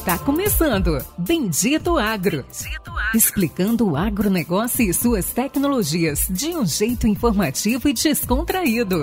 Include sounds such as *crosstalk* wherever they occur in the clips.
Está começando Bendito Agro. Bendito Agro. Explicando o agronegócio e suas tecnologias de um jeito informativo e descontraído.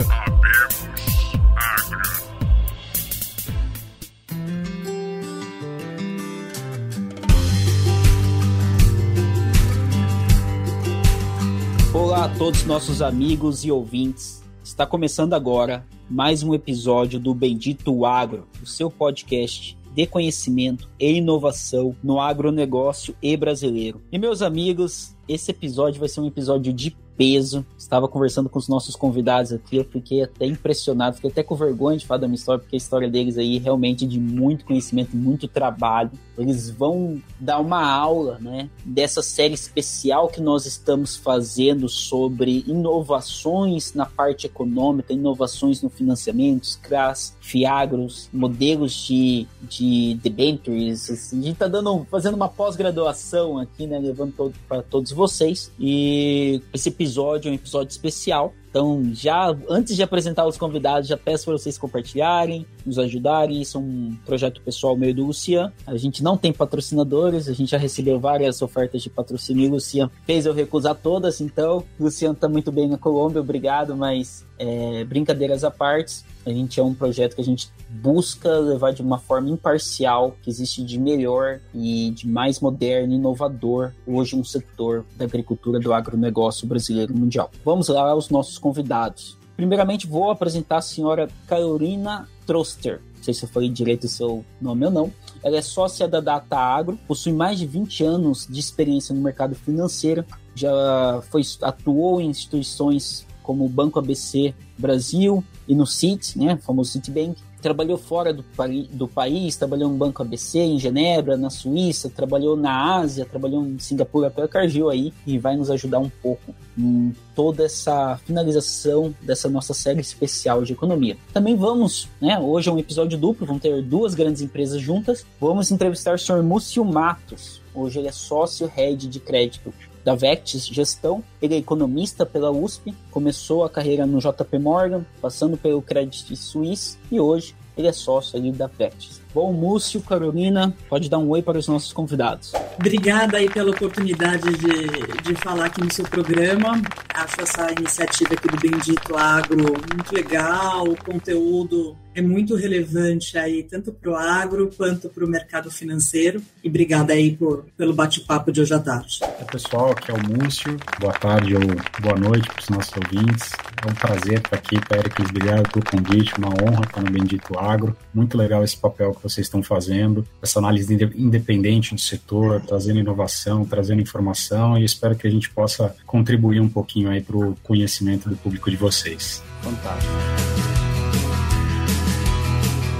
Olá a todos nossos amigos e ouvintes. Está começando agora mais um episódio do Bendito Agro, o seu podcast de conhecimento e inovação no agronegócio e brasileiro. E meus amigos, esse episódio vai ser um episódio de peso. Estava conversando com os nossos convidados aqui, eu fiquei até impressionado, fiquei até com vergonha de falar da minha história, porque a história deles aí é realmente de muito conhecimento, muito trabalho. Eles vão dar uma aula, né, dessa série especial que nós estamos fazendo sobre inovações na parte econômica, inovações no financiamento, CRAS, FIAGROS, modelos de, de debentures. Assim. A gente está dando, fazendo uma pós-graduação aqui, né, levando todo, para todos vocês. E esse episódio episódio, um episódio especial. Então, já antes de apresentar os convidados, já peço para vocês compartilharem, nos ajudarem. Isso é um projeto pessoal meio do Lucian. A gente não tem patrocinadores, a gente já recebeu várias ofertas de patrocínio e o Lucian fez eu recusar todas. Então, o Lucian está muito bem na Colômbia, obrigado, mas é, brincadeiras à parte, a gente é um projeto que a gente busca levar de uma forma imparcial, que existe de melhor e de mais moderno e inovador hoje no setor da agricultura do agronegócio brasileiro mundial. Vamos lá aos nossos convidados. Primeiramente, vou apresentar a senhora Carolina Troster. Não sei se eu falei direito o seu nome ou não. Ela é sócia da Data Agro, possui mais de 20 anos de experiência no mercado financeiro, já foi, atuou em instituições como o Banco ABC Brasil e no Citi, né, famoso Citibank. Trabalhou fora do, do país, trabalhou no Banco ABC em Genebra, na Suíça, trabalhou na Ásia, trabalhou em Singapura pela Cargill aí e vai nos ajudar um pouco em toda essa finalização dessa nossa série especial de economia. Também vamos, né, hoje é um episódio duplo, vão ter duas grandes empresas juntas. Vamos entrevistar o senhor Múcio Matos. Hoje ele é sócio head de crédito da Vectis Gestão. Ele é economista pela USP, começou a carreira no JP Morgan, passando pelo Credit Suisse e hoje ele é sócio ali da Vectis. Bom, Múcio, Carolina, pode dar um oi para os nossos convidados. Obrigada aí pela oportunidade de, de falar aqui no seu programa. Acho essa iniciativa aqui do Bendito Agro muito legal, o conteúdo é muito relevante aí, tanto para o agro quanto para o mercado financeiro. E obrigada aí por, pelo bate-papo de hoje à tarde. É, pessoal, aqui é o Múcio. Boa tarde ou boa noite para os nossos ouvintes. É um prazer estar aqui, Péricles. Obrigado pelo convite, uma honra estar no Bendito Agro. Muito legal esse papel que vocês estão fazendo, essa análise independente do setor, trazendo inovação, trazendo informação e espero que a gente possa contribuir um pouquinho aí para o conhecimento do público de vocês. Fantástico.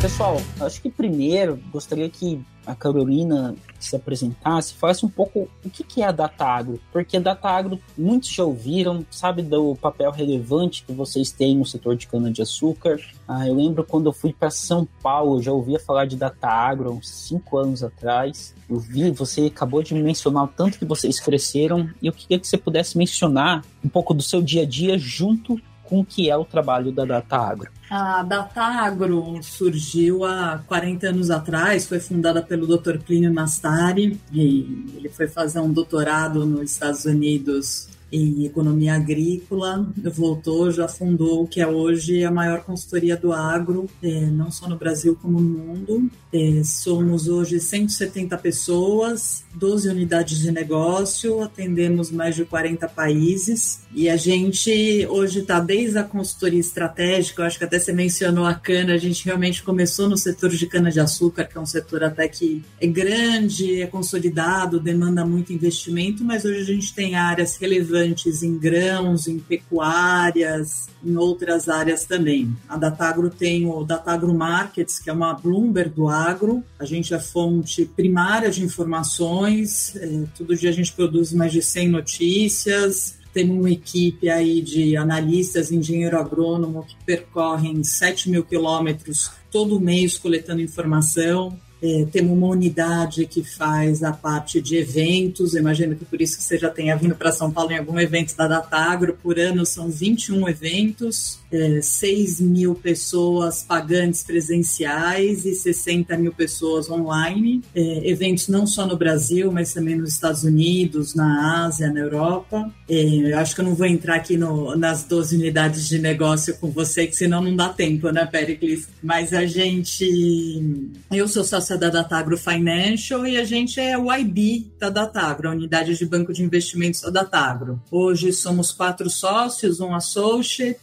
Pessoal, acho que primeiro gostaria que a Carolina se apresentasse, falasse um pouco o que, que é a Data Agro, porque a Data Agro muitos já ouviram, sabe do papel relevante que vocês têm no setor de cana-de-açúcar. Ah, eu lembro quando eu fui para São Paulo, já ouvia falar de Data Agro há uns cinco anos atrás. Eu vi, você acabou de mencionar o tanto que vocês cresceram, e eu queria que você pudesse mencionar um pouco do seu dia a dia junto com o que é o trabalho da Data Agro. A Data Agro surgiu há 40 anos atrás, foi fundada pelo Dr. Plínio Nastari, e ele foi fazer um doutorado nos Estados Unidos em economia agrícola, voltou, já fundou o que é hoje a maior consultoria do agro, é, não só no Brasil como no mundo. É, somos hoje 170 pessoas, 12 unidades de negócio, atendemos mais de 40 países e a gente hoje está desde a consultoria estratégica, acho que até você mencionou a cana, a gente realmente começou no setor de cana-de-açúcar, que é um setor até que é grande, é consolidado, demanda muito investimento, mas hoje a gente tem áreas relevantes relevantes em grãos, em pecuárias, em outras áreas também. A Datagro tem o Datagro Markets, que é uma Bloomberg do agro. A gente é fonte primária de informações. É, todo dia a gente produz mais de 100 notícias. Temos uma equipe aí de analistas, engenheiro agrônomo que percorrem 7 mil quilômetros todo mês coletando informação. É, temos uma unidade que faz a parte de eventos, imagino que por isso que você já tenha vindo para São Paulo em algum evento da Datagro, por ano são 21 eventos. É, 6 mil pessoas pagantes presenciais e 60 mil pessoas online. É, eventos não só no Brasil, mas também nos Estados Unidos, na Ásia, na Europa. É, acho que eu não vou entrar aqui no, nas 12 unidades de negócio com você, que senão não dá tempo, né, Pericles? Mas a gente. Eu sou sócia da Datagro Financial e a gente é o IB da Datagro, a unidade de banco de investimentos da Datagro. Hoje somos quatro sócios, um associate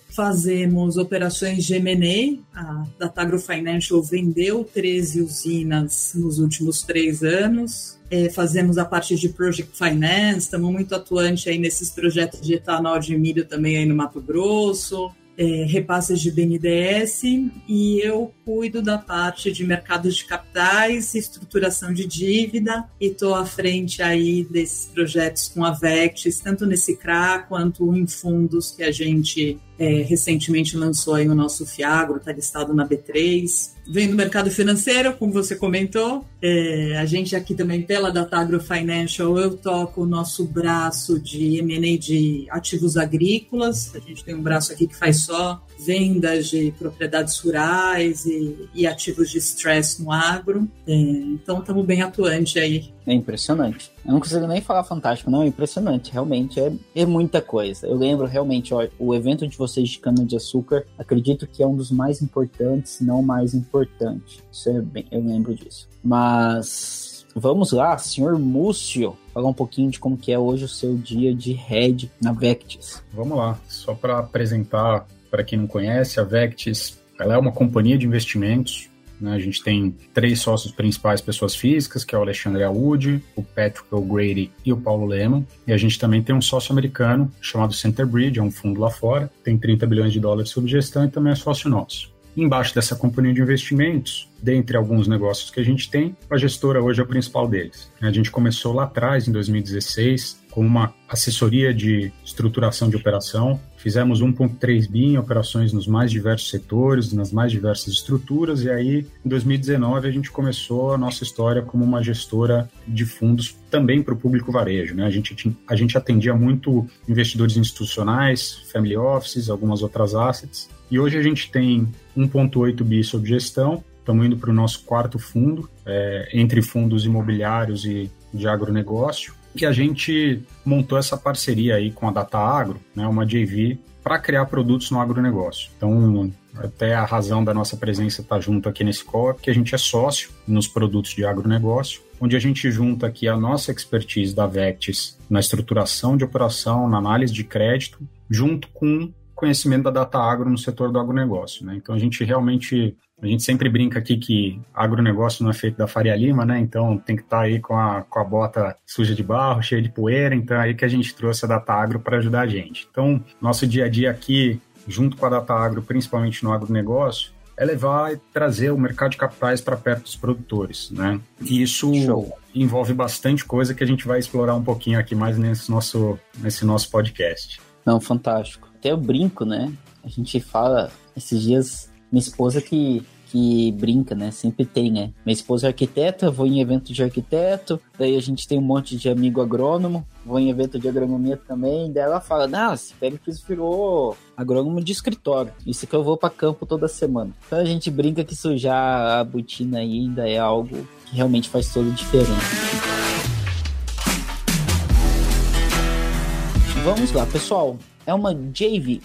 fazemos operações de M&A. A Datagro Financial vendeu 13 usinas nos últimos três anos. É, fazemos a parte de Project Finance, estamos muito atuante aí nesses projetos de etanol de milho também aí no Mato Grosso é, repasses de BNDES e eu cuido da parte de mercados de capitais, estruturação de dívida e estou à frente aí desses projetos com a Vectis, tanto nesse CRA quanto em fundos que a gente é, recentemente lançou aí o nosso Fiagro, está listado na B3. Vem do mercado financeiro, como você comentou. É, a gente aqui também, pela Datagro Financial, eu toco o nosso braço de M&A de ativos agrícolas. A gente tem um braço aqui que faz só vendas de propriedades rurais e, e ativos de stress no agro. É, então, estamos bem atuante aí. É impressionante. Eu não consigo nem falar fantástico, não. É impressionante. Realmente é, é muita coisa. Eu lembro realmente, ó, o evento de vocês de cana-de-açúcar, acredito que é um dos mais importantes, se não o mais importante. Isso é bem, eu lembro disso. Mas vamos lá, senhor Múcio, falar um pouquinho de como que é hoje o seu dia de head na Vectis. Vamos lá, só para apresentar para quem não conhece, a Vectis ela é uma companhia de investimentos. Né? A gente tem três sócios principais, pessoas físicas, que é o Alexandre Aoud, o Patrick O'Grady e o Paulo Lehmann. E a gente também tem um sócio americano chamado Centerbridge, é um fundo lá fora, tem 30 bilhões de dólares sob gestão e também é sócio nosso. Embaixo dessa companhia de investimentos, dentre alguns negócios que a gente tem, a gestora hoje é o principal deles. A gente começou lá atrás, em 2016, com uma assessoria de estruturação de operação. Fizemos 1,3 bi em operações nos mais diversos setores, nas mais diversas estruturas, e aí, em 2019, a gente começou a nossa história como uma gestora de fundos também para o público varejo. Né? A, gente, a gente atendia muito investidores institucionais, family offices, algumas outras assets, e hoje a gente tem 1,8 bi sob gestão, estamos indo para o nosso quarto fundo, é, entre fundos imobiliários e de agronegócio que a gente montou essa parceria aí com a Data Agro, né, uma JV, para criar produtos no agronegócio. Então, até a razão da nossa presença estar tá junto aqui nesse call é porque a gente é sócio nos produtos de agronegócio, onde a gente junta aqui a nossa expertise da Vectis na estruturação de operação, na análise de crédito, junto com conhecimento da data agro no setor do agronegócio. Né? Então a gente realmente a gente sempre brinca aqui que agronegócio não é feito da Faria Lima, né? Então tem que estar tá aí com a, com a bota suja de barro, cheia de poeira. Então é aí que a gente trouxe a Data Agro para ajudar a gente. Então, nosso dia a dia aqui, junto com a Data Agro, principalmente no agronegócio, é levar e trazer o mercado de capitais para perto dos produtores, né? E isso Show. envolve bastante coisa que a gente vai explorar um pouquinho aqui mais nesse nosso, nesse nosso podcast. Não, fantástico. Até eu brinco, né? A gente fala esses dias, minha esposa que que brinca, né? Sempre tem, né? Minha esposa é arquiteta, vou em evento de arquiteto, daí a gente tem um monte de amigo agrônomo, vou em evento de agronomia também, daí ela fala, nossa, Félix virou agrônomo de escritório, isso que eu vou para campo toda semana. Então a gente brinca que sujar a botina ainda é algo que realmente faz toda a diferença. Vamos lá, pessoal. É uma JV.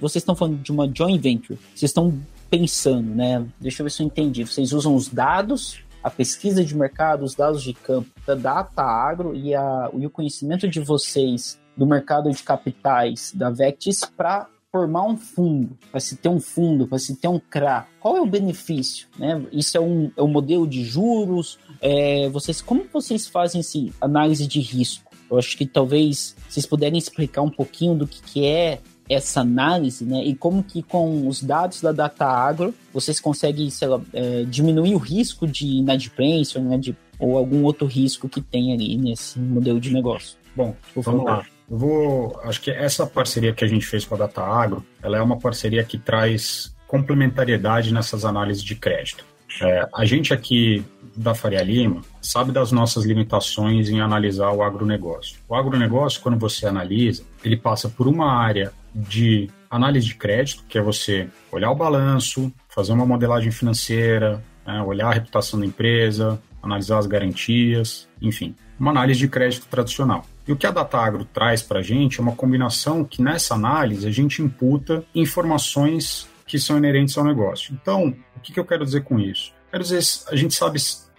Vocês estão falando de uma joint venture. Vocês estão pensando, né? Deixa eu ver se eu entendi. Vocês usam os dados, a pesquisa de mercado, os dados de campo da Data Agro e, a, e o conhecimento de vocês do mercado de capitais da Vectis para formar um fundo, para se ter um fundo, para se ter um CRA. Qual é o benefício? Né? Isso é um, é um modelo de juros? É, vocês, como vocês fazem assim, análise de risco? Eu acho que talvez vocês puderem explicar um pouquinho do que, que é essa análise, né? E como que com os dados da Data Agro vocês conseguem, sei lá, é, diminuir o risco de inadimplência né, de, ou algum outro risco que tem ali nesse modelo de negócio. Bom, vamos lá. Eu vou, acho que essa parceria que a gente fez com a Data Agro, ela é uma parceria que traz complementariedade nessas análises de crédito. É, a gente aqui da Faria Lima sabe das nossas limitações em analisar o agronegócio. O agronegócio, quando você analisa, ele passa por uma área de análise de crédito, que é você olhar o balanço, fazer uma modelagem financeira, né, olhar a reputação da empresa, analisar as garantias, enfim, uma análise de crédito tradicional. E o que a Datagro traz para a gente é uma combinação que nessa análise a gente imputa informações que são inerentes ao negócio. Então, o que, que eu quero dizer com isso? Quero dizer, a gente sabe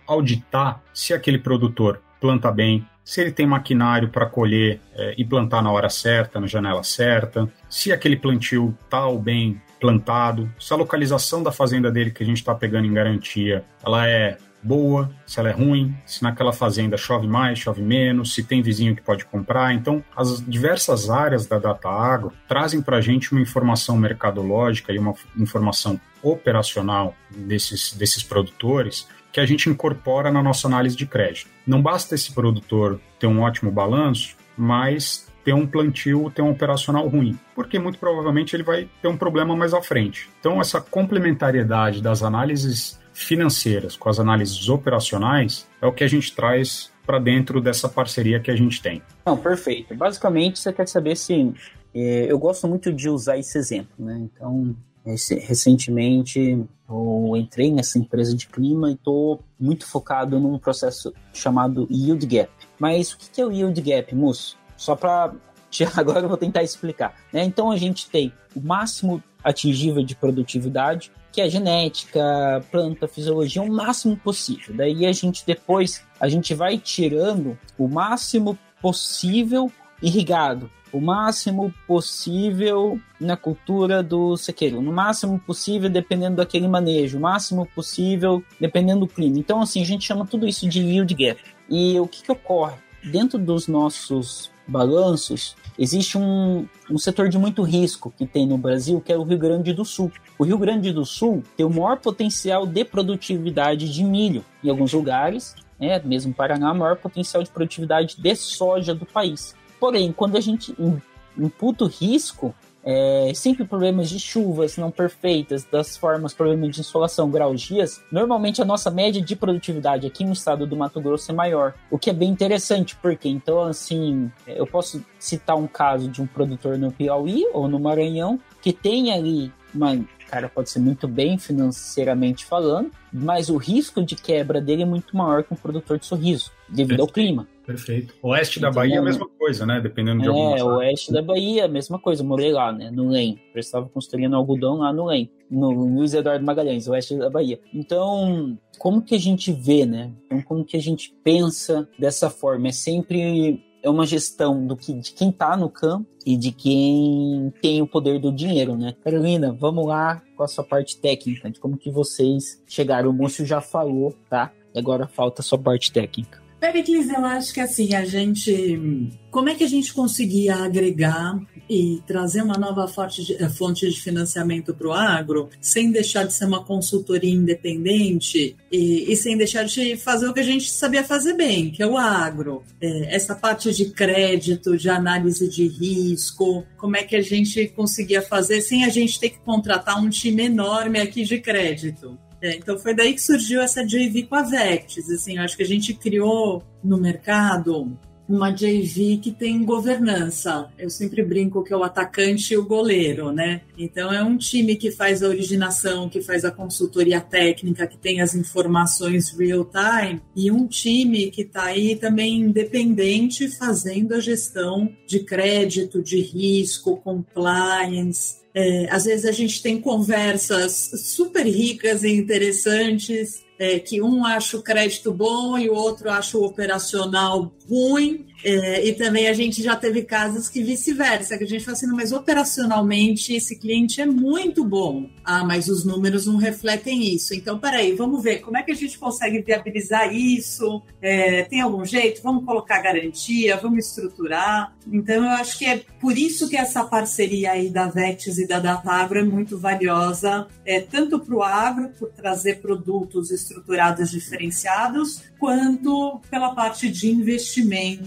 auditar se aquele produtor planta bem, se ele tem maquinário para colher é, e plantar na hora certa, na janela certa, se aquele plantio está bem plantado, se a localização da fazenda dele que a gente está pegando em garantia, ela é boa, se ela é ruim, se naquela fazenda chove mais, chove menos, se tem vizinho que pode comprar. Então, as diversas áreas da Data Agro trazem para a gente uma informação mercadológica e uma informação operacional desses, desses produtores que a gente incorpora na nossa análise de crédito. Não basta esse produtor ter um ótimo balanço, mas ter um plantio, ter um operacional ruim, porque muito provavelmente ele vai ter um problema mais à frente. Então, essa complementariedade das análises financeiras com as análises operacionais é o que a gente traz para dentro dessa parceria que a gente tem. Não, perfeito. Basicamente, você quer saber se. É, eu gosto muito de usar esse exemplo, né? Então, recentemente eu entrei nessa empresa de clima e estou muito focado num processo chamado Yield Gap. Mas o que é o Yield Gap, Musso? Só para *laughs* agora eu vou tentar explicar. Né? Então a gente tem o máximo atingível de produtividade, que é genética, planta, fisiologia, o máximo possível. Daí a gente depois a gente vai tirando o máximo possível irrigado, o máximo possível na cultura do sequeiro, no máximo possível dependendo daquele manejo, o máximo possível dependendo do clima. Então assim, a gente chama tudo isso de yield gap. E o que, que ocorre? Dentro dos nossos balanços, existe um, um setor de muito risco que tem no Brasil, que é o Rio Grande do Sul. O Rio Grande do Sul tem o maior potencial de produtividade de milho em alguns lugares, né, mesmo Paraná, o maior potencial de produtividade de soja do país. Porém, quando a gente imputa o risco, é, sempre problemas de chuvas não perfeitas, das formas, problemas de insolação, graus dias, normalmente a nossa média de produtividade aqui no estado do Mato Grosso é maior, o que é bem interessante, porque então, assim, eu posso citar um caso de um produtor no Piauí ou no Maranhão que tem ali uma cara pode ser muito bem financeiramente falando, mas o risco de quebra dele é muito maior que um produtor de sorriso, devido ao clima. Perfeito. Oeste da Bahia é a mesma coisa, né? Dependendo de é, alguma É, oeste da Bahia, a mesma coisa. Morei lá, né? No LEM. Eu estava construindo algodão lá no LEM. No Luiz Eduardo Magalhães, oeste da Bahia. Então, como que a gente vê, né? Então, como que a gente pensa dessa forma? É sempre é uma gestão do que de quem está no campo e de quem tem o poder do dinheiro, né? Carolina, vamos lá com a sua parte técnica, de como que vocês chegaram. O Múcio já falou, tá? E agora falta a sua parte técnica. Pericles, eu acho que assim, a gente. Como é que a gente conseguia agregar e trazer uma nova eh, fonte de financiamento para o agro, sem deixar de ser uma consultoria independente e, e, sem deixar de fazer o que a gente sabia fazer bem, que é o agro. É, essa parte de crédito, de análise de risco, como é que a gente conseguia fazer sem a gente ter que contratar um time enorme aqui de crédito. É, então foi daí que surgiu essa JV com a Vectis. Assim, acho que a gente criou no mercado uma JV que tem governança. Eu sempre brinco que é o atacante e o goleiro, né? Então é um time que faz a originação, que faz a consultoria técnica, que tem as informações real time, e um time que está aí também independente fazendo a gestão de crédito, de risco, compliance, é, às vezes a gente tem conversas super ricas e interessantes, é, que um acha o crédito bom e o outro acha o operacional ruim, é, e também a gente já teve casos que vice-versa, que a gente fala assim, mas operacionalmente esse cliente é muito bom. Ah, mas os números não refletem isso. Então, peraí, vamos ver como é que a gente consegue viabilizar isso. É, tem algum jeito? Vamos colocar garantia, vamos estruturar. Então, eu acho que é por isso que essa parceria aí da Vetis e da Datagro é muito valiosa, é, tanto para o agro, por trazer produtos estruturados diferenciados, quanto pela parte de investimento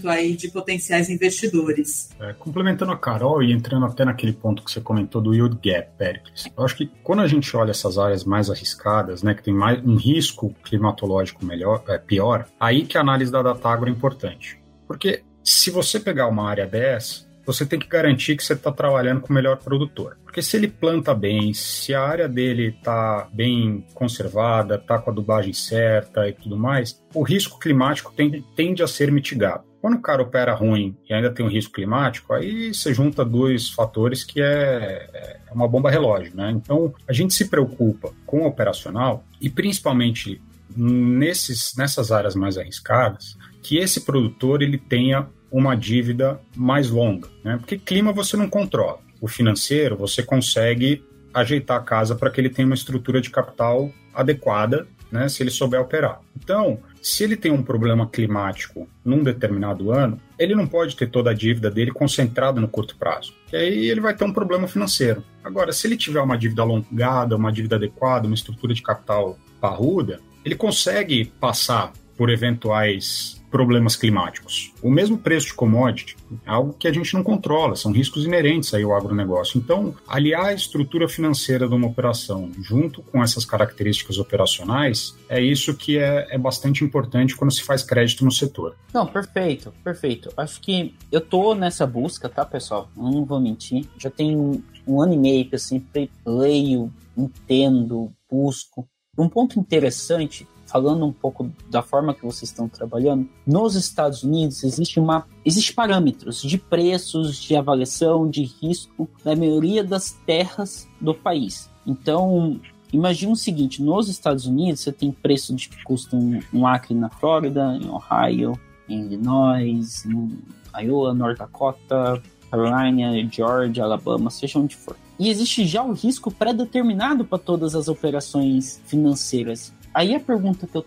aí de potenciais investidores. É, complementando a Carol e entrando até naquele ponto que você comentou do yield gap, Pericles, eu acho que quando a gente olha essas áreas mais arriscadas, né, que tem mais um risco climatológico melhor, é, pior, aí que a análise da Datagro é importante. Porque se você pegar uma área dessa, você tem que garantir que você está trabalhando com o melhor produtor. Porque se ele planta bem, se a área dele está bem conservada, está com a adubagem certa e tudo mais, o risco climático tende, tende a ser mitigado. Quando o cara opera ruim e ainda tem um risco climático, aí você junta dois fatores que é, é uma bomba relógio, né? Então, a gente se preocupa com o operacional e principalmente nesses, nessas áreas mais arriscadas, que esse produtor ele tenha uma dívida mais longa, né? Porque clima você não controla o financeiro, você consegue ajeitar a casa para que ele tenha uma estrutura de capital adequada, né, se ele souber operar. Então, se ele tem um problema climático num determinado ano, ele não pode ter toda a dívida dele concentrada no curto prazo, que aí ele vai ter um problema financeiro. Agora, se ele tiver uma dívida alongada, uma dívida adequada, uma estrutura de capital parruda, ele consegue passar por eventuais problemas climáticos. O mesmo preço de commodity é algo que a gente não controla, são riscos inerentes aí ao agronegócio. Então, aliar a estrutura financeira de uma operação junto com essas características operacionais é isso que é, é bastante importante quando se faz crédito no setor. Não, perfeito, perfeito. Acho que eu tô nessa busca, tá, pessoal? Não vou mentir. Já tem um, um ano e meio que eu sempre leio, entendo, busco. Um ponto interessante falando um pouco da forma que vocês estão trabalhando, nos Estados Unidos existe uma existe parâmetros de preços, de avaliação, de risco na maioria das terras do país. Então, imagine o seguinte, nos Estados Unidos você tem preço de que custa um, um acre na Flórida, em Ohio, em Illinois, em Iowa, North Dakota, Carolina, Georgia, Alabama, seja onde for. E existe já o risco pré-determinado para todas as operações financeiras. Aí a pergunta que eu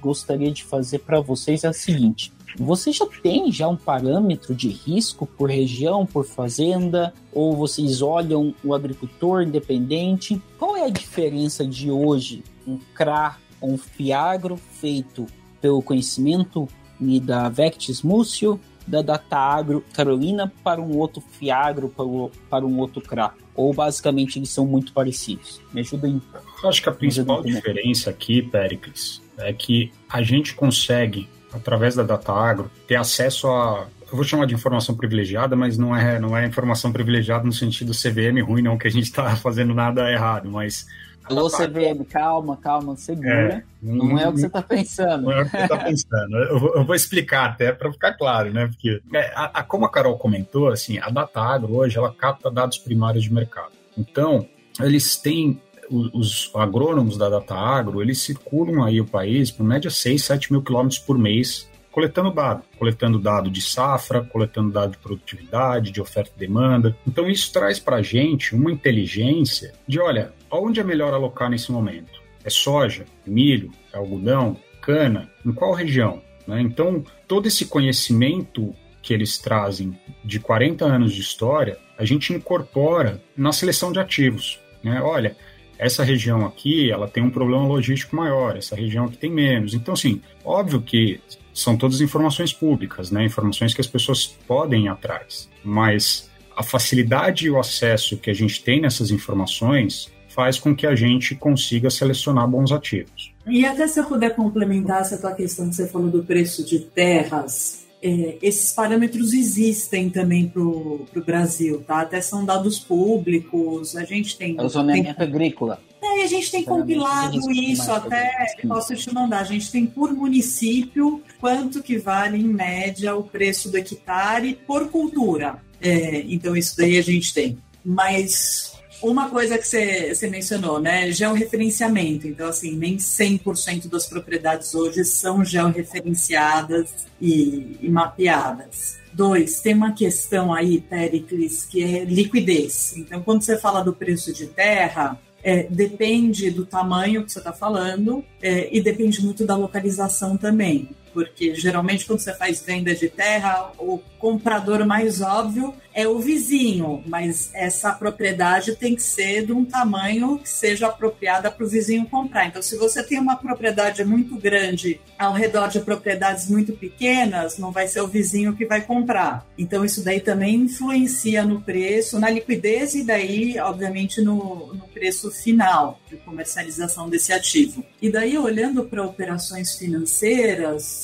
gostaria de fazer para vocês é a seguinte: você já tem já um parâmetro de risco por região, por fazenda, ou vocês olham o agricultor independente? Qual é a diferença de hoje um CRA ou um FIAGRO feito pelo conhecimento da Vectis Múcio, da Data Agro Carolina para um outro FIAGRO, para um outro CRA? Ou basicamente eles são muito parecidos? Me ajuda aí. Eu acho que a principal diferença aqui, Pericles, é que a gente consegue, através da Data Agro, ter acesso a. Eu vou chamar de informação privilegiada, mas não é, não é informação privilegiada no sentido CVM ruim, não, que a gente está *laughs* fazendo nada errado, mas Alô, CVM, calma, calma, segura. É, não, não, é o que você está pensando. Não é o que você está pensando. Eu vou, eu vou, explicar até para ficar claro, né? Porque, é, a, a, como a Carol comentou, assim, a Data Agro hoje ela capta dados primários de mercado. Então, eles têm os agrônomos da Data Agro, eles circulam aí o país por média 6, 7 mil quilômetros por mês coletando dado, coletando dado de safra, coletando dado de produtividade, de oferta e demanda. Então isso traz para a gente uma inteligência de, olha, aonde é melhor alocar nesse momento? É soja, é milho, é algodão, cana? Em qual região? Né? Então todo esse conhecimento que eles trazem de 40 anos de história, a gente incorpora na seleção de ativos. Né? Olha, essa região aqui ela tem um problema logístico maior, essa região aqui tem menos. Então, assim, óbvio que são todas informações públicas, né? Informações que as pessoas podem ir atrás. Mas a facilidade e o acesso que a gente tem nessas informações faz com que a gente consiga selecionar bons ativos. E até se eu puder complementar essa tua questão que você falou do preço de terras, é, esses parâmetros existem também para o Brasil, tá? Até são dados públicos, a gente tem... É o zoneamento tem... agrícola. É, a gente tem compilado isso, até posso te mandar. A gente tem por município quanto que vale em média o preço do hectare por cultura. É, então isso daí a gente tem. Mas uma coisa que você mencionou, né? Georreferenciamento. Então, assim, nem 100% das propriedades hoje são georreferenciadas e, e mapeadas. Dois, tem uma questão aí, Pericles, que é liquidez. Então, quando você fala do preço de terra, é, depende do tamanho que você está falando é, e depende muito da localização também porque geralmente quando você faz venda de terra, o comprador mais óbvio é o vizinho, mas essa propriedade tem que ser de um tamanho que seja apropriada para o vizinho comprar. Então, se você tem uma propriedade muito grande ao redor de propriedades muito pequenas, não vai ser o vizinho que vai comprar. Então, isso daí também influencia no preço, na liquidez e daí, obviamente, no, no preço final de comercialização desse ativo. E daí, olhando para operações financeiras,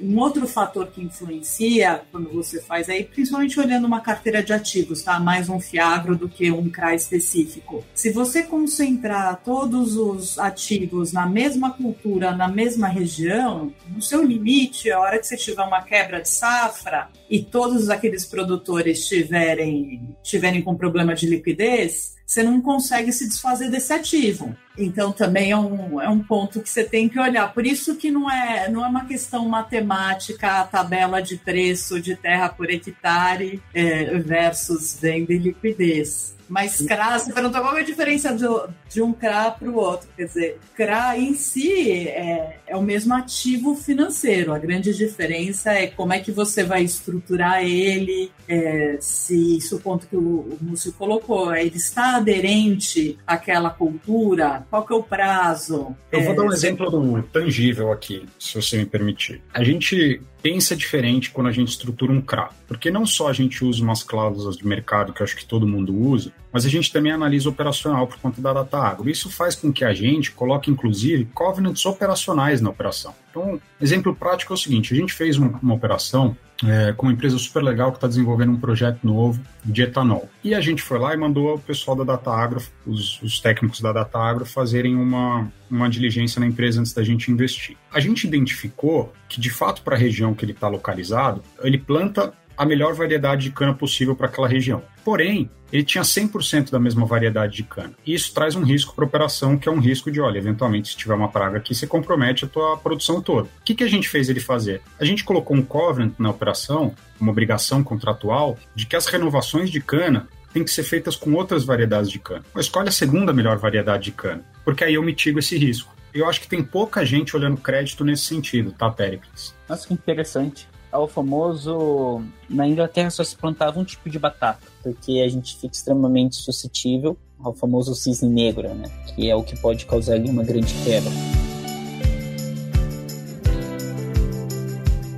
Um outro fator que influencia quando você faz aí, principalmente olhando uma carteira de ativos, tá? Mais um Fiagro do que um CRA específico. Se você concentrar todos os ativos na mesma cultura, na mesma região, no seu limite, a hora que você tiver uma quebra de safra e todos aqueles produtores tiverem, tiverem com problema de liquidez, você não consegue se desfazer desse ativo. Então também é um, é um ponto que você tem que olhar. Por isso que não é, não é uma questão matemática a tabela de preço de terra por hectare é, versus venda e liquidez. Mas CRA, você perguntou qual é a diferença do, de um CRA para o outro. Quer dizer, CRA em si é, é o mesmo ativo financeiro. A grande diferença é como é que você vai estruturar ele, é, se isso é o ponto que o, o Múcio colocou, ele está aderente àquela cultura, qual que é o prazo. Eu vou dar um é, exemplo do tangível aqui, se você me permitir. A gente pensa diferente quando a gente estrutura um CRA. Porque não só a gente usa umas cláusulas de mercado que acho que todo mundo usa, mas a gente também analisa operacional por conta da data agro. Isso faz com que a gente coloque, inclusive, covenants operacionais na operação. Então, exemplo prático é o seguinte: a gente fez uma, uma operação é, com uma empresa super legal que está desenvolvendo um projeto novo de etanol. E a gente foi lá e mandou o pessoal da Data Agro, os, os técnicos da Data Agro, fazerem uma, uma diligência na empresa antes da gente investir. A gente identificou que, de fato, para a região que ele está localizado, ele planta a melhor variedade de cana possível para aquela região. Porém, ele tinha 100% da mesma variedade de cana. E isso traz um risco para a operação, que é um risco de, olha, eventualmente, se tiver uma praga aqui, você compromete a tua produção toda. O que, que a gente fez ele fazer? A gente colocou um covenant na operação, uma obrigação contratual, de que as renovações de cana têm que ser feitas com outras variedades de cana. Escolhe a segunda melhor variedade de cana, porque aí eu mitigo esse risco. Eu acho que tem pouca gente olhando crédito nesse sentido, tá, Péricles? Nossa, que interessante é o famoso. Na Inglaterra só se plantava um tipo de batata, porque a gente fica extremamente suscetível ao famoso cisne negro, né? Que é o que pode causar ali uma grande quebra.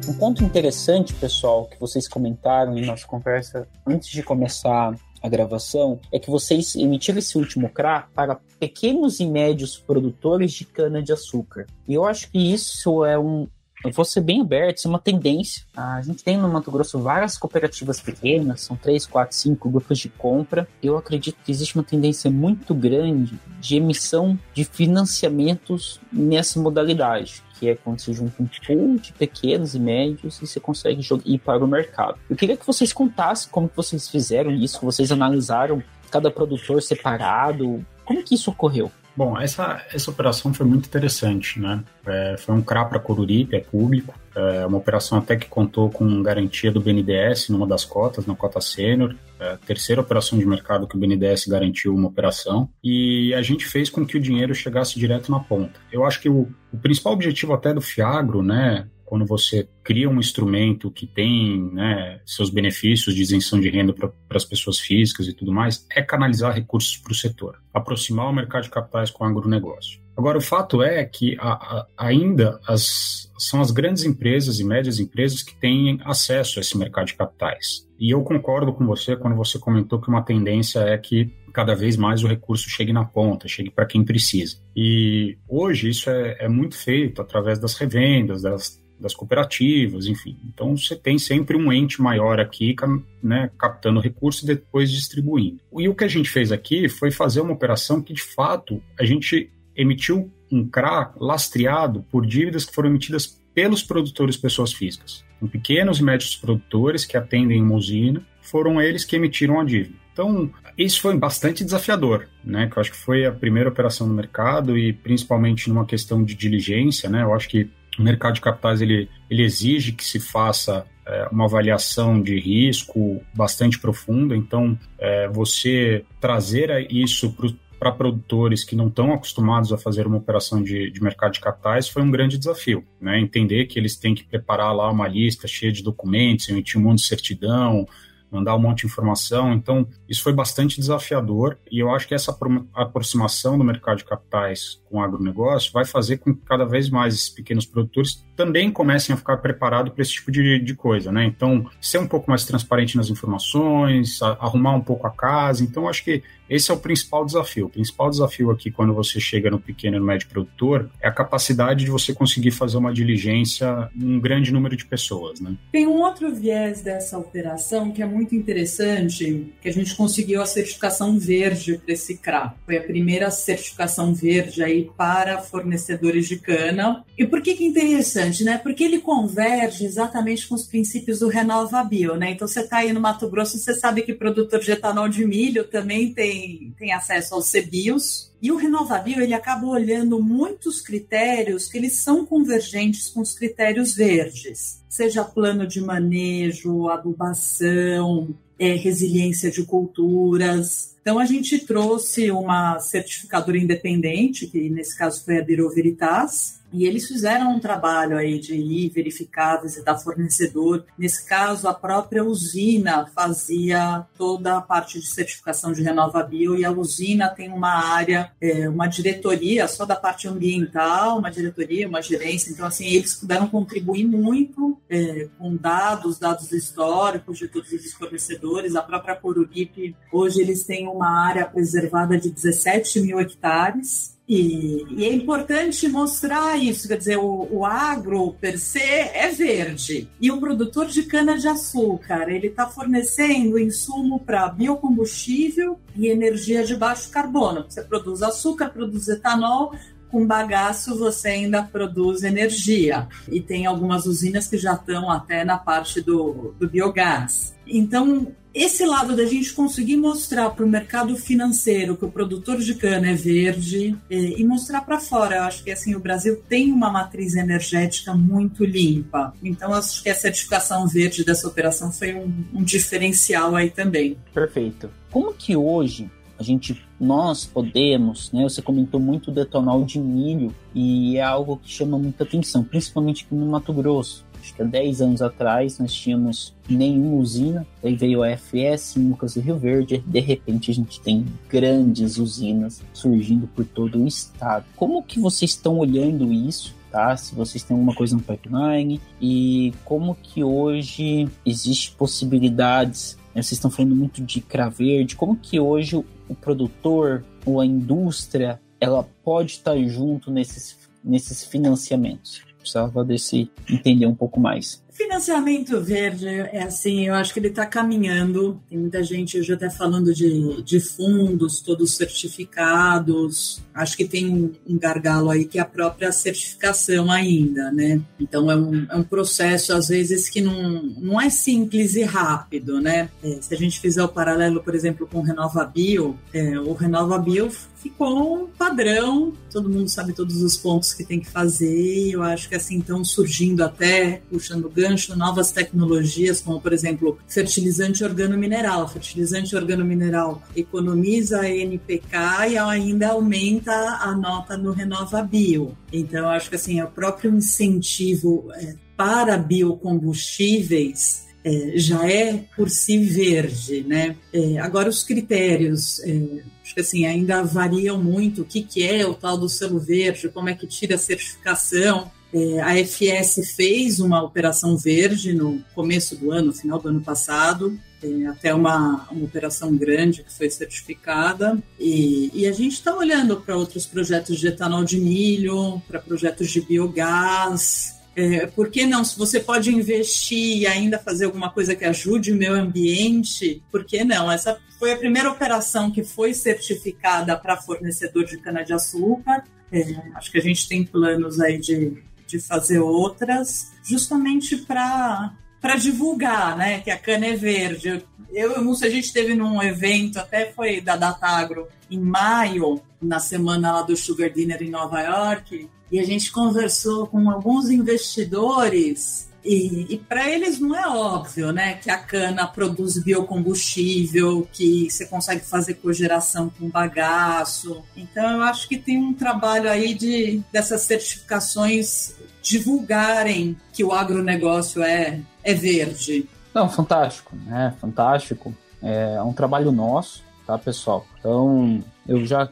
Um ponto interessante, pessoal, que vocês comentaram em nossa conversa antes de começar a gravação é que vocês emitiram esse último CRA para pequenos e médios produtores de cana-de-açúcar. E eu acho que isso é um, eu vou ser bem aberto, isso é uma tendência. A gente tem no Mato Grosso várias cooperativas pequenas, são três, quatro, cinco grupos de compra. Eu acredito que existe uma tendência muito grande de emissão de financiamentos nessa modalidade que é quando se junta um pool de pequenos e médios e você consegue ir para o mercado. Eu queria que vocês contassem como vocês fizeram isso, vocês analisaram cada produtor separado, como que isso ocorreu? Bom, essa, essa operação foi muito interessante, né? É, foi um CRA para Coruripe, é público, é uma operação até que contou com garantia do BNDES numa das cotas, na cota sênior, é terceira operação de mercado que o BNDES garantiu uma operação, e a gente fez com que o dinheiro chegasse direto na ponta. Eu acho que o, o principal objetivo até do Fiagro, né, quando você cria um instrumento que tem né, seus benefícios de isenção de renda para as pessoas físicas e tudo mais, é canalizar recursos para o setor, aproximar o mercado de capitais com o agronegócio. Agora, o fato é que a, a, ainda as, são as grandes empresas e médias empresas que têm acesso a esse mercado de capitais. E eu concordo com você quando você comentou que uma tendência é que cada vez mais o recurso chegue na ponta, chegue para quem precisa. E hoje isso é, é muito feito através das revendas, das das cooperativas, enfim. Então você tem sempre um ente maior aqui, né, captando recursos e depois distribuindo. E o que a gente fez aqui foi fazer uma operação que, de fato, a gente emitiu um CRA lastreado por dívidas que foram emitidas pelos produtores pessoas físicas. Então, pequenos e médios produtores que atendem uma usina, foram eles que emitiram a dívida. Então, isso foi bastante desafiador, né? Que eu acho que foi a primeira operação no mercado e principalmente numa questão de diligência, né? Eu acho que o mercado de capitais ele, ele exige que se faça é, uma avaliação de risco bastante profunda. Então, é, você trazer isso para produtores que não estão acostumados a fazer uma operação de, de, mercado de capitais foi um grande desafio. Né? Entender que eles têm que preparar lá uma lista cheia de documentos, emitir um monte de certidão, mandar um monte de informação. Então, isso foi bastante desafiador e eu acho que essa aproximação do mercado de capitais com o agronegócio vai fazer com que cada vez mais esses pequenos produtores também comecem a ficar preparados para esse tipo de, de coisa, né? Então, ser um pouco mais transparente nas informações, a, arrumar um pouco a casa. Então, acho que esse é o principal desafio. O principal desafio aqui, quando você chega no pequeno e no médio produtor, é a capacidade de você conseguir fazer uma diligência um grande número de pessoas. Né? Tem um outro viés dessa operação que é muito interessante, que a gente conseguiu a certificação verde para esse CRA. Foi a primeira certificação verde aí para fornecedores de cana. E por que, que é interessante? Né? Porque ele converge exatamente com os princípios do RenovaBio. Né? Então, você está aí no Mato Grosso, você sabe que produtor de etanol de milho também tem tem, acesso aos CBIOS. E o Renovabil, ele acaba olhando muitos critérios que eles são convergentes com os critérios verdes, seja plano de manejo, adubação, é, resiliência de culturas. Então, a gente trouxe uma certificadora independente, que nesse caso foi a Biro Veritas, e eles fizeram um trabalho aí de ir verificar, visitar fornecedor. Nesse caso, a própria usina fazia toda a parte de certificação de RenovaBio e a usina tem uma área, é, uma diretoria só da parte ambiental, uma diretoria, uma gerência. Então, assim, eles puderam contribuir muito é, com dados, dados históricos de todos os fornecedores. A própria Coruripe, hoje eles têm uma área preservada de 17 mil hectares e, e, é importante mostrar isso, quer dizer, o, o, agro per se é verde. E o produtor de cana-de-açúcar, ele está fornecendo insumo para biocombustível e energia de baixo carbono. Você produz açúcar, produz etanol, com bagaço você ainda produz energia. E tem algumas usinas que já estão até na parte do, do biogás. Então, esse lado da gente conseguir mostrar para o mercado financeiro que o produtor de cana é verde é, e mostrar para fora, eu acho que assim o Brasil tem uma matriz energética muito limpa. Então acho que a certificação verde dessa operação foi um, um diferencial aí também. Perfeito. Como que hoje a gente, nós podemos, né? Você comentou muito do etanol de milho e é algo que chama muita atenção, principalmente aqui no Mato Grosso. Acho que há 10 anos atrás nós tínhamos nenhuma usina, aí veio a FS Lucas do Rio Verde, de repente a gente tem grandes usinas surgindo por todo o estado. Como que vocês estão olhando isso? Tá? Se vocês têm alguma coisa no pipeline e como que hoje existe possibilidades né? Vocês estão falando muito de craverde. Como que hoje o produtor ou a indústria ela pode estar junto nesses, nesses financiamentos? Precisava desse entender um pouco mais. Financiamento verde é assim, eu acho que ele está caminhando. Tem muita gente hoje até falando de, de fundos, todos certificados. Acho que tem um gargalo aí que é a própria certificação ainda, né? Então é um, é um processo, às vezes, que não, não é simples e rápido, né? É, se a gente fizer o paralelo, por exemplo, com o RenovaBio, é, o RenovaBio ficou um padrão, todo mundo sabe todos os pontos que tem que fazer. Eu acho que assim estão surgindo até, puxando ganho gancho novas tecnologias, como por exemplo fertilizante organomineral. Fertilizante organomineral economiza a NPK e ainda aumenta a nota no Renova Bio. Então, acho que assim, o próprio incentivo é, para biocombustíveis é, já é por si verde, né? É, agora os critérios, é, acho que assim ainda variam muito. O que, que é o tal do selo verde? Como é que tira a certificação? É, a FS fez uma operação verde no começo do ano, final do ano passado, é, até uma, uma operação grande que foi certificada. E, e a gente está olhando para outros projetos de etanol de milho, para projetos de biogás. É, por que não? Se você pode investir e ainda fazer alguma coisa que ajude o meio ambiente, por que não? Essa foi a primeira operação que foi certificada para fornecedor de cana-de-açúcar. É, acho que a gente tem planos aí de de fazer outras, justamente para para divulgar, né, que a cana é verde. Eu não sei, a gente teve num evento, até foi da Datagro, em maio, na semana lá do Sugar Dinner em Nova York, e a gente conversou com alguns investidores e, e para eles não é óbvio, né, que a cana produz biocombustível, que você consegue fazer cogeração com bagaço. Então eu acho que tem um trabalho aí de dessas certificações divulgarem que o agronegócio é, é verde. Não, fantástico, né? Fantástico. É um trabalho nosso, tá, pessoal? Então, eu já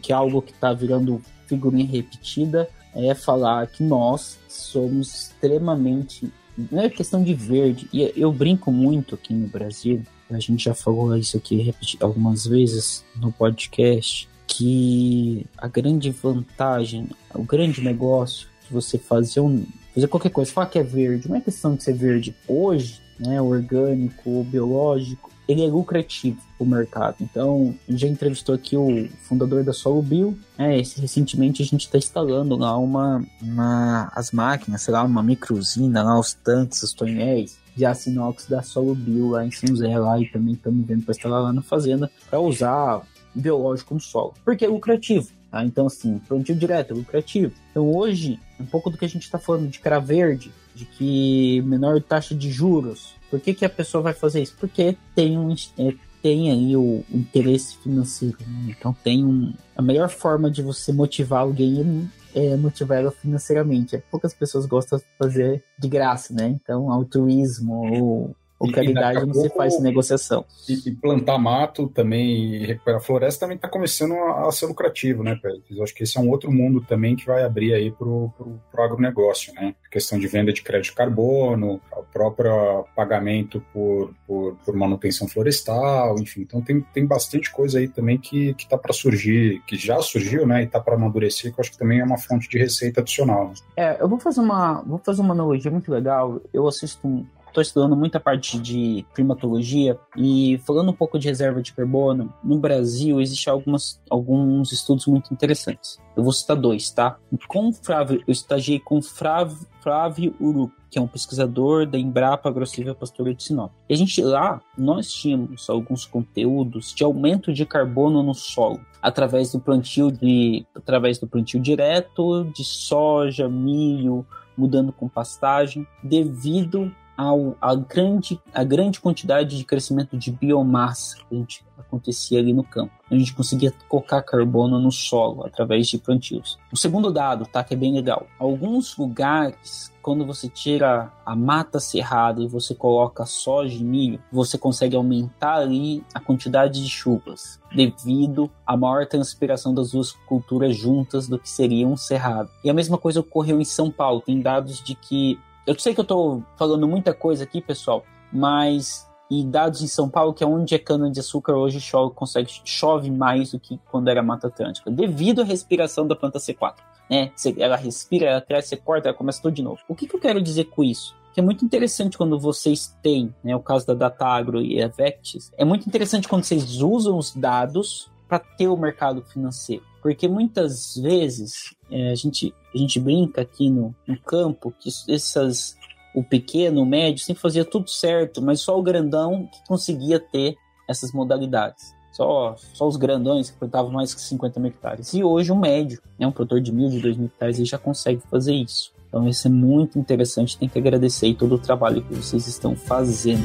que é algo que está virando figurinha repetida é falar que nós somos extremamente não é questão de verde e eu brinco muito aqui no Brasil a gente já falou isso aqui algumas vezes no podcast que a grande vantagem o grande negócio você fazer um fazer qualquer coisa falar que é verde não é questão de ser verde hoje né orgânico biológico ele é lucrativo o mercado. Então, a gente já entrevistou aqui o fundador da Solo Bio. É, recentemente a gente está instalando lá uma, uma, as máquinas, sei lá, uma microsina lá, os tanques, os tonéis de aço inox da Solo Bio lá em São José lá e também estamos vendo para instalar lá na fazenda para usar biológico no solo, porque é lucrativo. Tá? Então, assim, plantio direto é lucrativo. Então, hoje, um pouco do que a gente está falando de cara verde, de que menor taxa de juros, por que, que a pessoa vai fazer isso? Porque tem um é, tem aí o, interesse financeiro. Né? Então tem um, a melhor forma de você motivar alguém é motivar ela financeiramente. É, poucas pessoas gostam de fazer de graça, né? Então altruísmo ou ou caridade não se faz negociação. E, e, plantar mato também, e recuperar floresta também está começando a, a, ser lucrativo, né, Pedro? Eu acho que esse é um outro mundo também que vai abrir aí para o agronegócio, né? A questão de venda de crédito de carbono, o próprio pagamento por, por, por, manutenção florestal, enfim. Então tem, tem bastante coisa aí também que está para surgir, que já surgiu, né? E está para amadurecer, que eu acho que também é uma fonte de receita adicional. Né? É, eu vou fazer uma, vou fazer uma analogia muito legal. Eu assisto um, estou estudando muita parte de climatologia e falando um pouco de reserva de carbono, no Brasil existem algumas, alguns estudos muito interessantes. Eu vou citar dois, tá? Com Flávio, eu estagiei com Flávio, Flávio Uru, que é um pesquisador da Embrapa Agrocivil Pastora de Sinop. E a gente lá, nós tínhamos alguns conteúdos de aumento de carbono no solo através do plantio de através do plantio direto de soja, milho, mudando com pastagem, devido ao, a, grande, a grande quantidade de crescimento de biomassa que a gente acontecia ali no campo. A gente conseguia colocar carbono no solo através de plantios. O segundo dado, tá, que é bem legal. Alguns lugares, quando você tira a mata cerrada e você coloca soja e milho, você consegue aumentar ali a quantidade de chuvas, devido à maior transpiração das duas culturas juntas do que seria um cerrado. E a mesma coisa ocorreu em São Paulo. Tem dados de que eu sei que eu estou falando muita coisa aqui, pessoal, mas e dados em São Paulo, que é onde é cana-de-açúcar, hoje chove, consegue, chove mais do que quando era Mata Atlântica, devido à respiração da planta C4. Né? Ela respira, ela cresce, você corta, ela começa tudo de novo. O que, que eu quero dizer com isso? que é muito interessante quando vocês têm, né, o caso da Datagro e a Vectis, é muito interessante quando vocês usam os dados para ter o mercado financeiro. Porque muitas vezes é, a, gente, a gente brinca aqui no, no campo que essas, o pequeno, o médio, sempre fazia tudo certo, mas só o grandão que conseguia ter essas modalidades. Só, só os grandões que plantavam mais que 50 mil hectares. E hoje o médio, né, um produtor de mil, de dois mil hectares, ele já consegue fazer isso. Então isso é muito interessante, tem que agradecer todo o trabalho que vocês estão fazendo.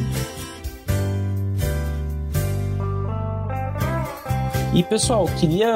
E pessoal, queria,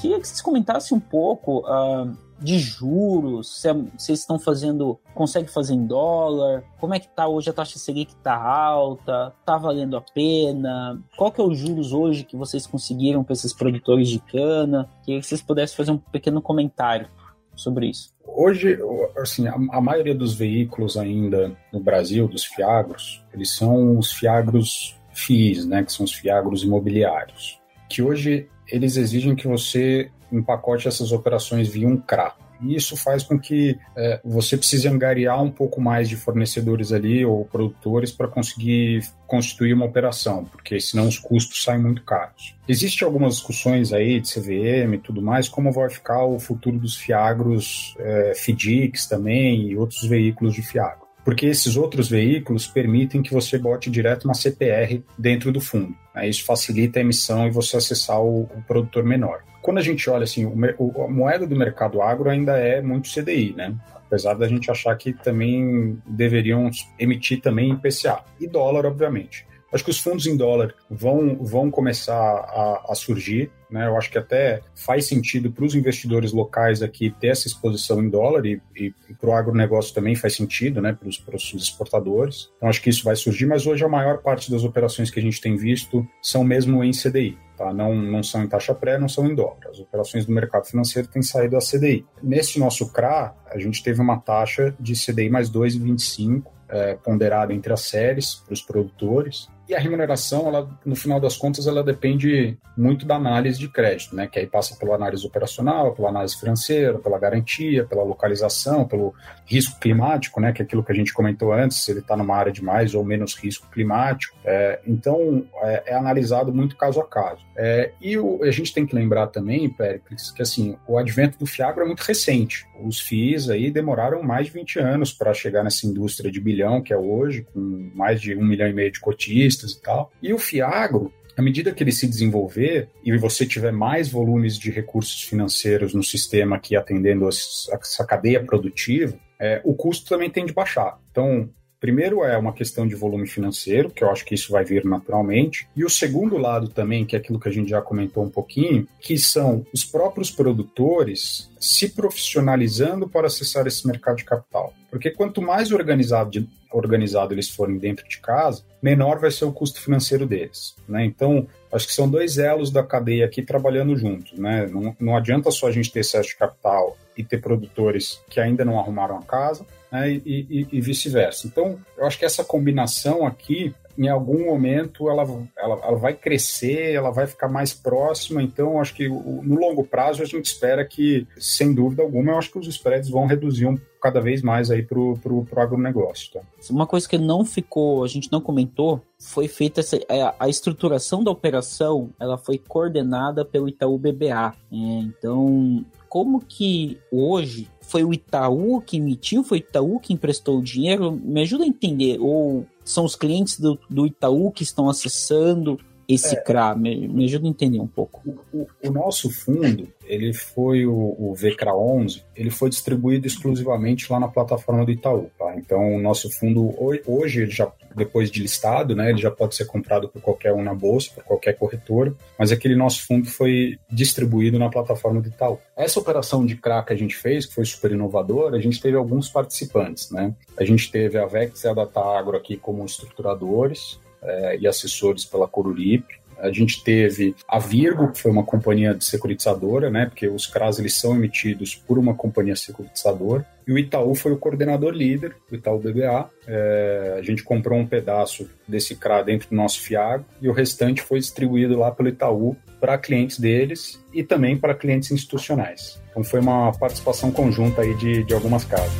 queria que vocês comentassem um pouco uh, de juros, se, é, vocês estão fazendo, consegue fazer em dólar, como é que tá hoje a taxa Selic tá alta, tá valendo a pena, qual que é os juros hoje que vocês conseguiram para esses produtores de cana, queria que vocês pudessem fazer um pequeno comentário sobre isso. Hoje, assim, a, a maioria dos veículos ainda no Brasil, dos fiagros, eles são os fiagros FIIs, né, que são os fiagros imobiliários que hoje eles exigem que você empacote essas operações via um CRA. E isso faz com que é, você precise angariar um pouco mais de fornecedores ali ou produtores para conseguir constituir uma operação, porque senão os custos saem muito caros. Existem algumas discussões aí de CVM e tudo mais, como vai ficar o futuro dos fiagros, é, FIDICs também e outros veículos de fiagro porque esses outros veículos permitem que você bote direto uma CPR dentro do fundo. Né? Isso facilita a emissão e você acessar o, o produtor menor. Quando a gente olha assim, o, o, a moeda do mercado agro ainda é muito CDI, né? apesar da gente achar que também deveriam emitir também IPCA e dólar, obviamente. Acho que os fundos em dólar vão, vão começar a, a surgir né? Eu acho que até faz sentido para os investidores locais aqui ter essa exposição em dólar e, e, e para o agronegócio também faz sentido, né? Para os exportadores. Então acho que isso vai surgir, mas hoje a maior parte das operações que a gente tem visto são mesmo em CDI. Tá? Não, não são em taxa pré, não são em dólar. As operações do mercado financeiro têm saído a CDI. Nesse nosso CRA, a gente teve uma taxa de CDI mais 2,25 é, ponderada entre as séries para os produtores e a remuneração, ela, no final das contas, ela depende muito da análise de crédito, né? Que aí passa pela análise operacional, pela análise financeira, pela garantia, pela localização, pelo risco climático, né? Que é aquilo que a gente comentou antes, se ele está numa área de mais ou menos risco climático. É, então, é, é, analisado muito caso a caso. É, e o, a gente tem que lembrar também, Péricles, que assim, o advento do Fiagro é muito recente. Os FIIs aí demoraram mais de 20 anos para chegar nessa indústria de bilhão que é hoje, com mais de um milhão e meio de cotistas e tal. E o Fiagro, à medida que ele se desenvolver e você tiver mais volumes de recursos financeiros no sistema aqui atendendo essa cadeia produtiva, é, o custo também tende a baixar. Então, Primeiro é uma questão de volume financeiro, que eu acho que isso vai vir naturalmente. E o segundo lado também, que é aquilo que a gente já comentou um pouquinho, que são os próprios produtores se profissionalizando para acessar esse mercado de capital. Porque quanto mais organizado, de, organizado eles forem dentro de casa, menor vai ser o custo financeiro deles. Né? Então, acho que são dois elos da cadeia aqui trabalhando juntos. Né? Não, não adianta só a gente ter excesso de capital e ter produtores que ainda não arrumaram a casa, né, e, e, e vice-versa. Então, eu acho que essa combinação aqui, em algum momento, ela, ela, ela, vai crescer, ela vai ficar mais próxima. Então, acho que no longo prazo a gente espera que, sem dúvida alguma, eu acho que os spreads vão reduzir um, cada vez mais aí para o agronegócio. Tá? Uma coisa que não ficou, a gente não comentou, foi feita essa, a, a estruturação da operação, ela foi coordenada pelo Itaú BBA. É, então, como que hoje foi o Itaú que emitiu, foi o Itaú que emprestou o dinheiro? Me ajuda a entender. Ou são os clientes do, do Itaú que estão acessando esse é, CRA? Me, me, ajuda a entender um pouco. O, o, o nosso fundo, ele foi o, o VCRA 11, ele foi distribuído exclusivamente lá na plataforma do Itaú, tá? Então, o nosso fundo hoje, já depois de listado, né, ele já pode ser comprado por qualquer um na bolsa, por qualquer corretora, mas aquele nosso fundo foi distribuído na plataforma do Itaú. Essa operação de CRA que a gente fez, que foi super inovadora, a gente teve alguns participantes, né? A gente teve a Vex e a Data Agro aqui como estruturadores, é, e assessores pela Coruripe. A gente teve a Virgo, que foi uma companhia de securitizadora, né? Porque os CRAs eles são emitidos por uma companhia securitizadora. E o Itaú foi o coordenador líder, o Itaú BBA. É, a gente comprou um pedaço desse CRA dentro do nosso FIAG e o restante foi distribuído lá pelo Itaú para clientes deles e também para clientes institucionais. Então foi uma participação conjunta aí de, de algumas casas.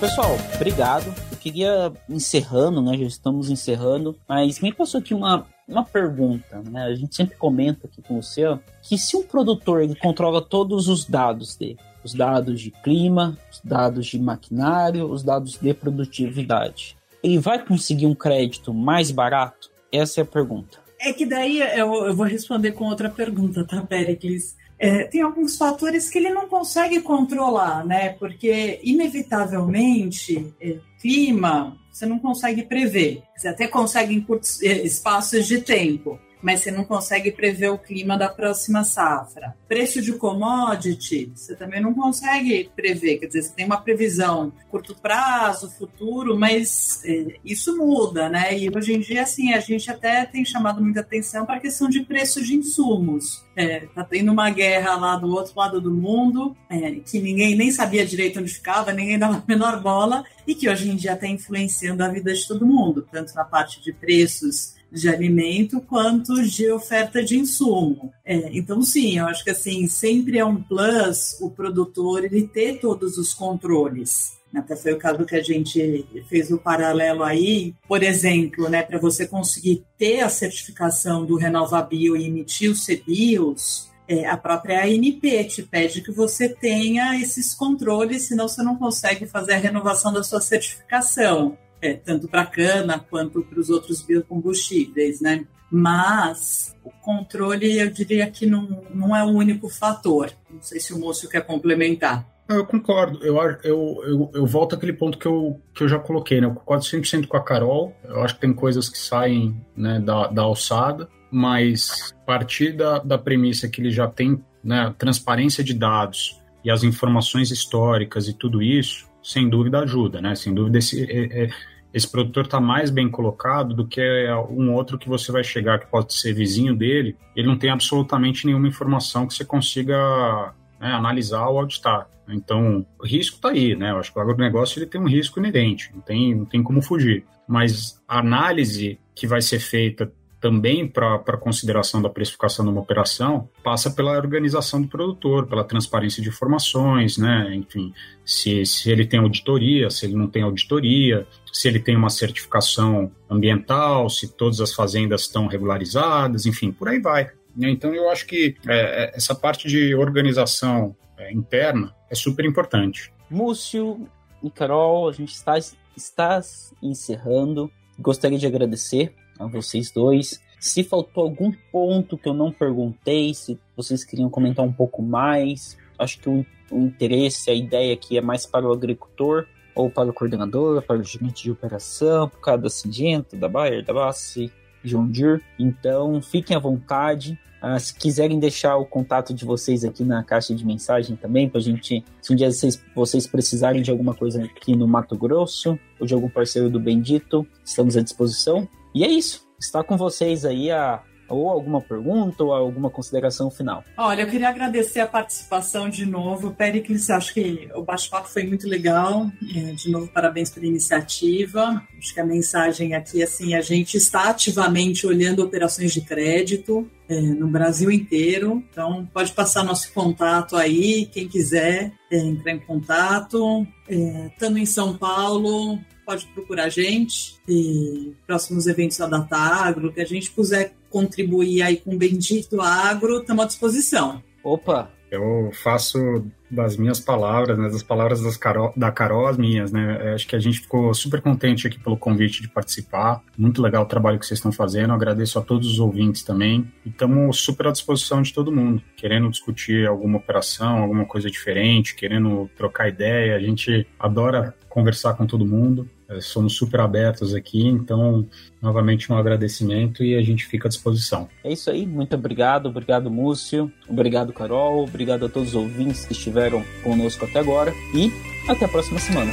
Pessoal, obrigado queria encerrando, né? Já estamos encerrando, mas me passou aqui uma, uma pergunta, né? A gente sempre comenta aqui com você que se um produtor ele controla todos os dados dele, os dados de clima, os dados de maquinário, os dados de produtividade, ele vai conseguir um crédito mais barato? Essa é a pergunta. É que daí eu, eu vou responder com outra pergunta, tá, Pericles? É, tem alguns fatores que ele não consegue controlar, né? Porque, inevitavelmente, é, clima você não consegue prever. Você até consegue em curtos é, espaços de tempo mas você não consegue prever o clima da próxima safra. Preço de commodity, você também não consegue prever, quer dizer, você tem uma previsão curto prazo, futuro, mas é, isso muda, né? E hoje em dia, assim, a gente até tem chamado muita atenção para a questão de preço de insumos. É, tá tendo uma guerra lá do outro lado do mundo, é, que ninguém nem sabia direito onde ficava, ninguém dava a menor bola, e que hoje em dia está influenciando a vida de todo mundo, tanto na parte de preços de alimento quanto de oferta de insumo. É, então, sim, eu acho que assim sempre é um plus o produtor ele ter todos os controles. Até foi o caso que a gente fez o paralelo aí, por exemplo, né, para você conseguir ter a certificação do Renovabil e emitir os CBIOS, é, a própria ANP te pede que você tenha esses controles, senão você não consegue fazer a renovação da sua certificação é, tanto para a cana quanto para os outros biocombustíveis, né? Mas o controle, eu diria que não, não é o único fator. Não sei se o moço quer complementar. Eu concordo. Eu, eu, eu, eu volto àquele ponto que eu, que eu já coloquei, né? Eu concordo 100% com a Carol. Eu acho que tem coisas que saem né, da, da alçada, mas partir da, da premissa que ele já tem né, transparência de dados e as informações históricas e tudo isso, sem dúvida ajuda, né? Sem dúvida esse, é, é, esse produtor está mais bem colocado do que um outro que você vai chegar, que pode ser vizinho dele, ele não tem absolutamente nenhuma informação que você consiga né, analisar ou auditar. Então, o risco está aí, né? Eu acho que o agronegócio ele tem um risco inerente, não tem, não tem como fugir. Mas a análise que vai ser feita também para consideração da precificação de uma operação passa pela organização do produtor, pela transparência de informações, né? Enfim, se, se ele tem auditoria, se ele não tem auditoria, se ele tem uma certificação ambiental, se todas as fazendas estão regularizadas, enfim, por aí vai. Né? Então, eu acho que é, é, essa parte de organização é, interna é super importante. Múcio e Carol, a gente está, está encerrando. Gostaria de agradecer a vocês dois. Se faltou algum ponto que eu não perguntei, se vocês queriam comentar um pouco mais, acho que o, o interesse, a ideia aqui é mais para o agricultor ou para o coordenador, para o gerente de operação, para cada singento, da Bayer, da Bassi, John Deere. Então, fiquem à vontade. Ah, se quiserem deixar o contato de vocês aqui na caixa de mensagem também, para a gente, se um dia vocês, vocês precisarem de alguma coisa aqui no Mato Grosso ou de algum parceiro do Bendito, estamos à disposição. E é isso. Está com vocês aí a ou alguma pergunta ou alguma consideração final? Olha, eu queria agradecer a participação de novo. Pericles, acho que o bate-papo foi muito legal. É, de novo, parabéns pela iniciativa. Acho que a mensagem aqui, assim, a gente está ativamente olhando operações de crédito é, no Brasil inteiro. Então, pode passar nosso contato aí, quem quiser é, entrar em contato. É, estando em São Paulo, pode procurar a gente e próximos eventos da Data Agro, que a gente puder contribuir aí com o Bendito Agro, estamos à disposição. Opa! Eu faço das minhas palavras, né, das palavras das Carol, da Carol, as minhas, né? Acho que a gente ficou super contente aqui pelo convite de participar. Muito legal o trabalho que vocês estão fazendo. Agradeço a todos os ouvintes também. E estamos super à disposição de todo mundo, querendo discutir alguma operação, alguma coisa diferente, querendo trocar ideia. A gente adora conversar com todo mundo. É, somos super abertos aqui, então, novamente, um agradecimento e a gente fica à disposição. É isso aí, muito obrigado, obrigado, Múcio, obrigado, Carol, obrigado a todos os ouvintes que estiveram conosco até agora e até a próxima semana.